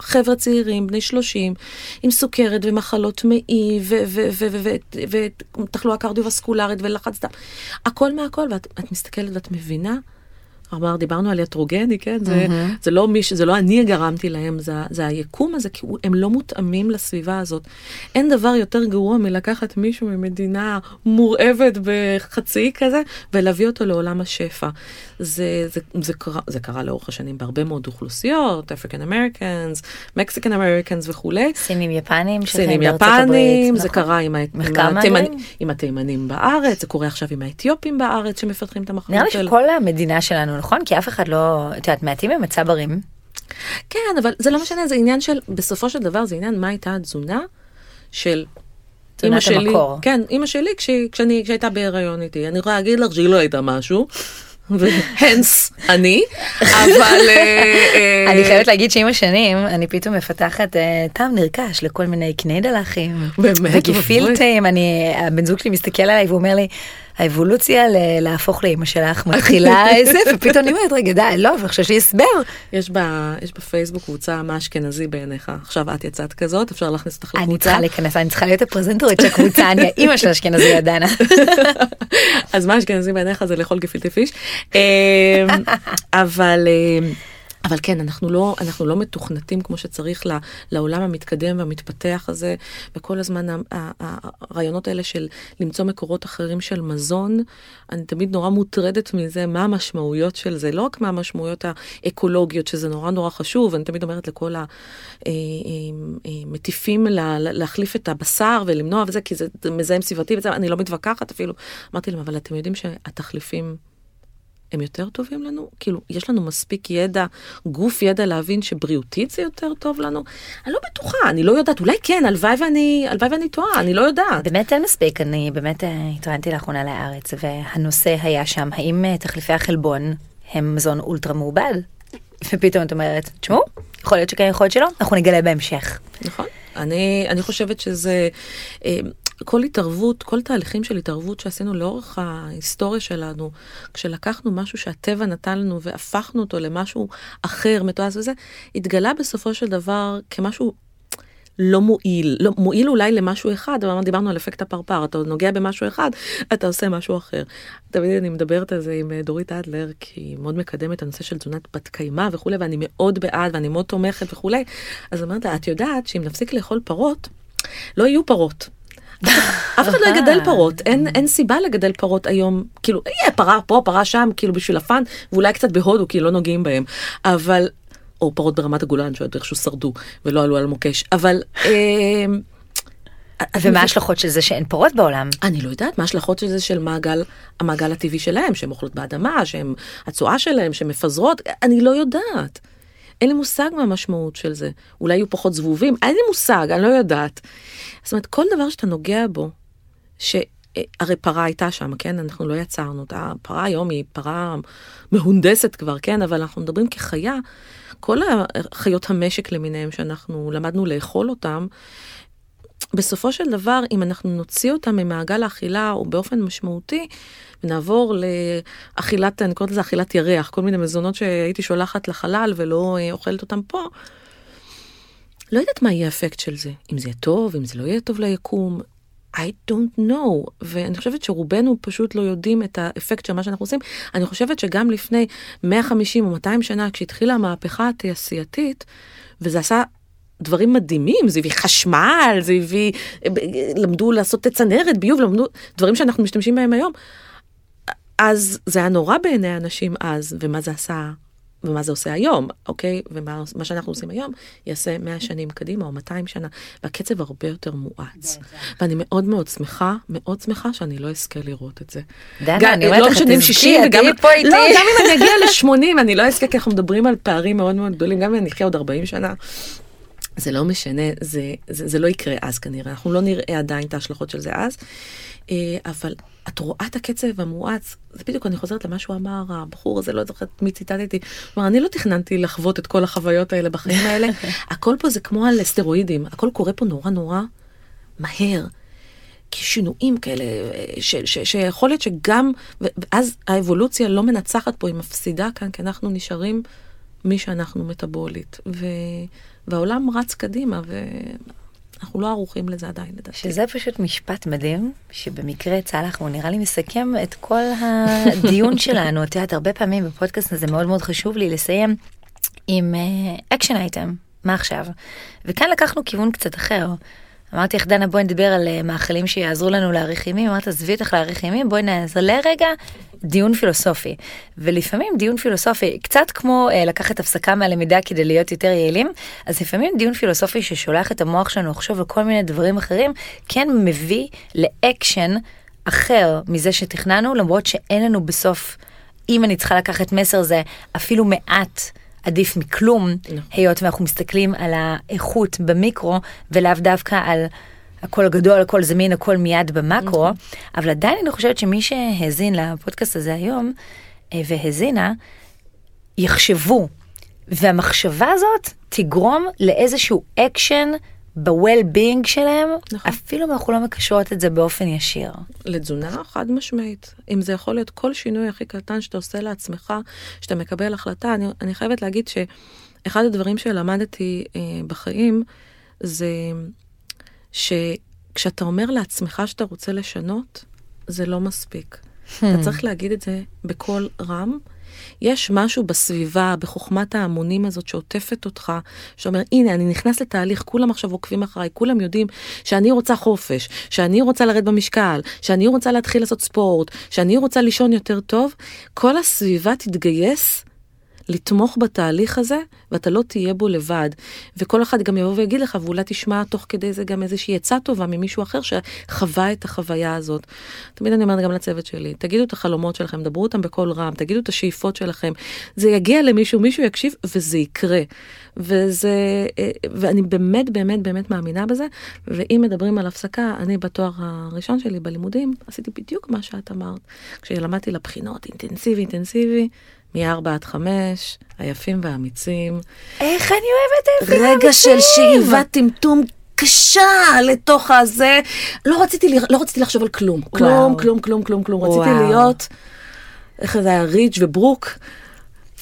חבר'ה צעירים, בני 30, עם סוכרת ומחלות מעי ותחלואה קרדיו-וסקולרית ולחץ דם. הכל מהכל, ואת את מסתכלת ואת מבינה. אמר, דיברנו על יטרוגני, כן? זה, זה, לא מי, ש- זה לא אני גרמתי להם, זה, זה היקום הזה, כי הם לא מותאמים לסביבה הזאת. אין דבר יותר גרוע מלקחת מישהו ממדינה מורעבת בחצי כזה, ולהביא אותו לעולם השפע. זה, זה, זה, קרה, זה קרה לאורך השנים בהרבה מאוד אוכלוסיות, אפריקן אמריקאנס, מקסיקן אמריקאנס וכולי. סינים יפנים שחיים סינים בארצות הברית. יפנים, זה נכון. קרה עם, עם, התימנ... עם התימנים בארץ, זה קורה עכשיו עם האתיופים בארץ שמפתחים את המחלות נראה לי. שכל המדינה שלנו, נכון? כי אף אחד לא, את יודעת, מעטים הם הצברים. כן, אבל זה לא משנה, זה עניין של, בסופו של דבר זה עניין מה הייתה התזונה של אמא שלי. המקור. כן, אמא שלי כשהיא, כשאני, כשהייתה בהיריון איתי. אני יכולה להגיד לך שהיא לא הייתה משהו, והנס אני, אבל... אה, אה, אני חייבת להגיד שעם השנים, אני פתאום מפתחת אה, טעם נרכש לכל מיני קניידלחים. באמת? וגפילטים, אני, הבן זוג שלי מסתכל עליי והוא אומר לי, האבולוציה להפוך לאמא שלך מתחילה איזה, ופתאום אני אומרת, רגע, די, לא, ועכשיו יש לי הסבר. יש, ב, יש בפייסבוק קבוצה מה אשכנזי בעיניך. עכשיו את יצאת כזאת, אפשר להכניס אותך לקבוצה. אני צריכה להיכנס, אני צריכה להיות הפרזנטורית של הקבוצה, אני האימא של אשכנזי עדנה. אז מה אשכנזי בעיניך זה לאכול גפילטי פיש. אמ, אבל... אבל כן, אנחנו לא, אנחנו לא מתוכנתים כמו שצריך לעולם המתקדם והמתפתח הזה, וכל הזמן הרעיונות האלה של למצוא מקורות אחרים של מזון, אני תמיד נורא מוטרדת מזה, מה המשמעויות של זה, לא רק מה המשמעויות האקולוגיות, שזה נורא נורא חשוב, אני תמיד אומרת לכל המטיפים להחליף את הבשר ולמנוע וזה, כי זה מזהם סביבתי וזה, אני לא מתווכחת אפילו. אמרתי להם, אבל אתם יודעים שהתחליפים... הם יותר טובים לנו? כאילו, יש לנו מספיק ידע, גוף ידע להבין שבריאותית זה יותר טוב לנו? אני לא בטוחה, אני לא יודעת, אולי כן, הלוואי ואני, הלוואי ואני טועה, אני לא יודעת. באמת אין מספיק, אני באמת אה, התראיינתי לאחרונה לארץ, והנושא היה שם, האם אה, תחליפי החלבון הם מזון אולטרה מעובד? ופתאום את אומרת, תשמעו, יכול להיות שכן, יכול להיות שלא, אנחנו נגלה בהמשך. נכון. אני, אני חושבת שזה, אה, כל התערבות, כל תהליכים של התערבות שעשינו לאורך ההיסטוריה שלנו, כשלקחנו משהו שהטבע נתן לנו והפכנו אותו למשהו אחר, מתועש וזה, התגלה בסופו של דבר כמשהו לא מועיל, לא, מועיל אולי למשהו אחד, אבל דיברנו על אפקט הפרפר, אתה נוגע במשהו אחד, אתה עושה משהו אחר. תמיד אני מדברת על זה עם דורית אדלר, כי היא מאוד מקדמת את הנושא של תזונת בת קיימא וכולי, ואני מאוד בעד ואני מאוד תומכת וכולי. אז אמרת לה, את יודעת שאם נפסיק לאכול פרות, לא יהיו פרות. אף אחד לא יגדל פרות, אין, אין סיבה לגדל פרות היום, כאילו, יהיה פרה פה, פרה שם, כאילו בשביל הפאן, ואולי קצת בהודו, כי לא נוגעים בהם, אבל, או פרות ברמת הגולן, שעוד איכשהו שרדו, ולא עלו על מוקש, אבל... אה, ומה ההשלכות של זה שאין פרות בעולם? אני לא יודעת מה ההשלכות של זה של מעגל, המעגל הטבעי שלהם, שהן אוכלות באדמה, שהן, הצואה שלהם, שהן מפזרות, אני לא יודעת. אין לי מושג מה המשמעות של זה. אולי יהיו פחות זבובים, אין לי מושג, אני לא יודעת. זאת אומרת, כל דבר שאתה נוגע בו, שהרי פרה הייתה שם, כן? אנחנו לא יצרנו אותה. פרה היום היא פרה מהונדסת כבר, כן? אבל אנחנו מדברים כחיה, כל החיות המשק למיניהם שאנחנו למדנו לאכול אותם, בסופו של דבר, אם אנחנו נוציא אותם ממעגל האכילה או באופן משמעותי, ונעבור לאכילת, אני קוראת לזה אכילת ירח, כל מיני מזונות שהייתי שולחת לחלל ולא אה, אוכלת אותם פה, לא יודעת מה יהיה האפקט של זה, אם זה יהיה טוב, אם זה לא יהיה טוב ליקום, I don't know, ואני חושבת שרובנו פשוט לא יודעים את האפקט של מה שאנחנו עושים. אני חושבת שגם לפני 150 או 200 שנה, כשהתחילה המהפכה התעשייתית, וזה עשה דברים מדהימים, זה הביא חשמל, זה הביא, למדו לעשות צנרת, ביוב, למדו דברים שאנחנו משתמשים בהם היום. אז זה היה נורא בעיני אנשים אז, ומה זה עשה, ומה זה עושה היום, אוקיי? ומה שאנחנו עושים היום יעשה 100 שנים קדימה או 200 שנה, והקצב הרבה יותר מואץ. ואני מאוד מאוד שמחה, מאוד שמחה שאני לא אזכה לראות את זה. דנה, אני אומרת לא לך, משנים תזכי, 60 וגם, תהיי פה איתי. לא, גם אם אני אגיע ל-80, אני לא אזכה, כי אנחנו מדברים על פערים מאוד מאוד גדולים, גם אם אני אחיה עוד 40 שנה. זה לא משנה, זה, זה, זה לא יקרה אז כנראה, אנחנו לא נראה עדיין את ההשלכות של זה אז, אה, אבל את רואה את הקצב המואץ, זה בדיוק, אני חוזרת למה שהוא אמר, הבחור הזה, לא זוכרת מי ציטטתי, כלומר, אני לא תכננתי לחוות את כל החוויות האלה בחיים האלה, הכל פה זה כמו על סטרואידים, הכל קורה פה נורא נורא מהר. שינויים כאלה, ש, ש, שיכול להיות שגם, ואז האבולוציה לא מנצחת פה, היא מפסידה כאן, כי אנחנו נשארים מי שאנחנו מטאבולית. ו... והעולם רץ קדימה, ואנחנו לא ערוכים לזה עדיין, לדעתי. שזה פשוט משפט מדהים, שבמקרה צלח, הוא נראה לי מסכם את כל הדיון שלנו. את יודעת, הרבה פעמים בפודקאסט הזה מאוד מאוד חשוב לי לסיים עם action uh, item, מה עכשיו? וכאן לקחנו כיוון קצת אחר. אמרתי לך, דנה, בואי נדבר על uh, מאכלים שיעזרו לנו להאריך ימים. אמרת, עזבי אותך להאריך ימים, בואי נעזר לרגע דיון פילוסופי. ולפעמים דיון פילוסופי, קצת כמו uh, לקחת הפסקה מהלמידה כדי להיות יותר יעילים, אז לפעמים דיון פילוסופי ששולח את המוח שלנו לחשוב על כל מיני דברים אחרים, כן מביא לאקשן אחר מזה שתכננו, למרות שאין לנו בסוף, אם אני צריכה לקחת מסר זה אפילו מעט. עדיף מכלום, נכון. היות ואנחנו מסתכלים על האיכות במיקרו, ולאו דווקא על הכל גדול, הכל זמין, הכל מיד במקרו, נכון. אבל עדיין אני חושבת שמי שהאזין לפודקאסט הזה היום, אה, והאזינה, יחשבו, והמחשבה הזאת תגרום לאיזשהו אקשן ב-well-being שלהם, נכון. אפילו אם אנחנו לא מקשרות את זה באופן ישיר. לתזונה חד משמעית. אם זה יכול להיות כל שינוי הכי קטן שאתה עושה לעצמך, שאתה מקבל החלטה, אני, אני חייבת להגיד שאחד הדברים שלמדתי אה, בחיים, זה שכשאתה אומר לעצמך שאתה רוצה לשנות, זה לא מספיק. Hmm. אתה צריך להגיד את זה בקול רם. יש משהו בסביבה, בחוכמת ההמונים הזאת שעוטפת אותך, שאומר, הנה, אני נכנס לתהליך, כולם עכשיו עוקבים אחריי, כולם יודעים שאני רוצה חופש, שאני רוצה לרדת במשקל, שאני רוצה להתחיל לעשות ספורט, שאני רוצה לישון יותר טוב, כל הסביבה תתגייס לתמוך בתהליך הזה, ואתה לא תהיה בו לבד. וכל אחד גם יבוא ויגיד לך, ואולי תשמע תוך כדי זה גם איזושהי עצה טובה ממישהו אחר שחווה את החוויה הזאת. תמיד אני אומרת גם לצוות שלי, תגידו את החלומות שלכם, דברו אותם בקול רם, תגידו את השאיפות שלכם. זה יגיע למישהו, מישהו יקשיב, וזה יקרה. וזה, אה, ואני באמת באמת באמת מאמינה בזה, ואם מדברים על הפסקה, אני בתואר הראשון שלי בלימודים, עשיתי בדיוק מה שאת אמרת. כשלמדתי לבחינות אינטנסיבי, אינטנסיבי, מ-4 עד 5, היפים והאמיצים. איך אני אוהבת היפים רגע של שאיבת טמטום קשה לתוך הזה. לא רציתי, לא רציתי לחשוב על כלום. כלום, כלום, כלום, כלום, כלום. רציתי להיות, איך זה היה, ריץ' וברוק.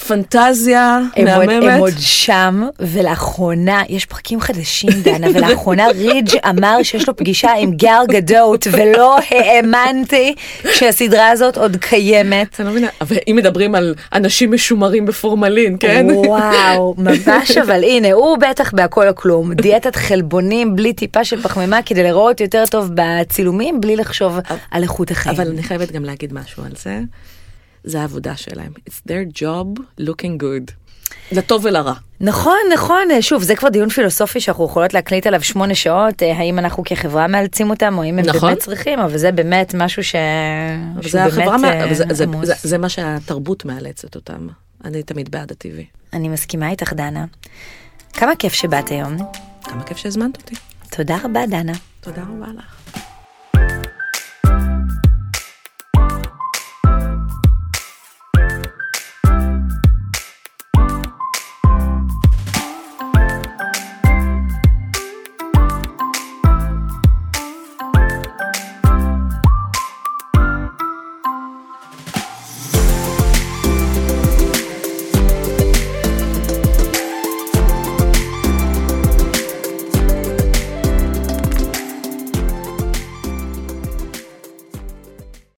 פנטזיה מהממת. הם עוד שם, ולאחרונה, יש פרקים חדשים, דנה, ולאחרונה רידג' אמר שיש לו פגישה עם גל גדות, ולא האמנתי שהסדרה הזאת עוד קיימת. אני לא מבינה, אבל אם מדברים על אנשים משומרים בפורמלין, כן? וואו, ממש, אבל הנה, הוא בטח בהכל או כלום. דיאטת חלבונים בלי טיפה של פחמימה, כדי לראות יותר טוב בצילומים, בלי לחשוב על איכות החיים. אבל אני חייבת גם להגיד משהו על זה. זה העבודה שלהם. It's their job looking good. לטוב ולרע. נכון, נכון, שוב, זה כבר דיון פילוסופי שאנחנו יכולות להקליט עליו שמונה שעות, אה, האם אנחנו כחברה מאלצים אותם, או אם הם נכון. באמת צריכים, אבל זה באמת משהו ש... זה החברה, באמת, מה... זה, זה, זה, זה מה שהתרבות מאלצת אותם. אני תמיד בעד הטבעי. אני מסכימה איתך, דנה. כמה כיף שבאת היום. כמה כיף שהזמנת אותי. תודה רבה, דנה. תודה רבה לך.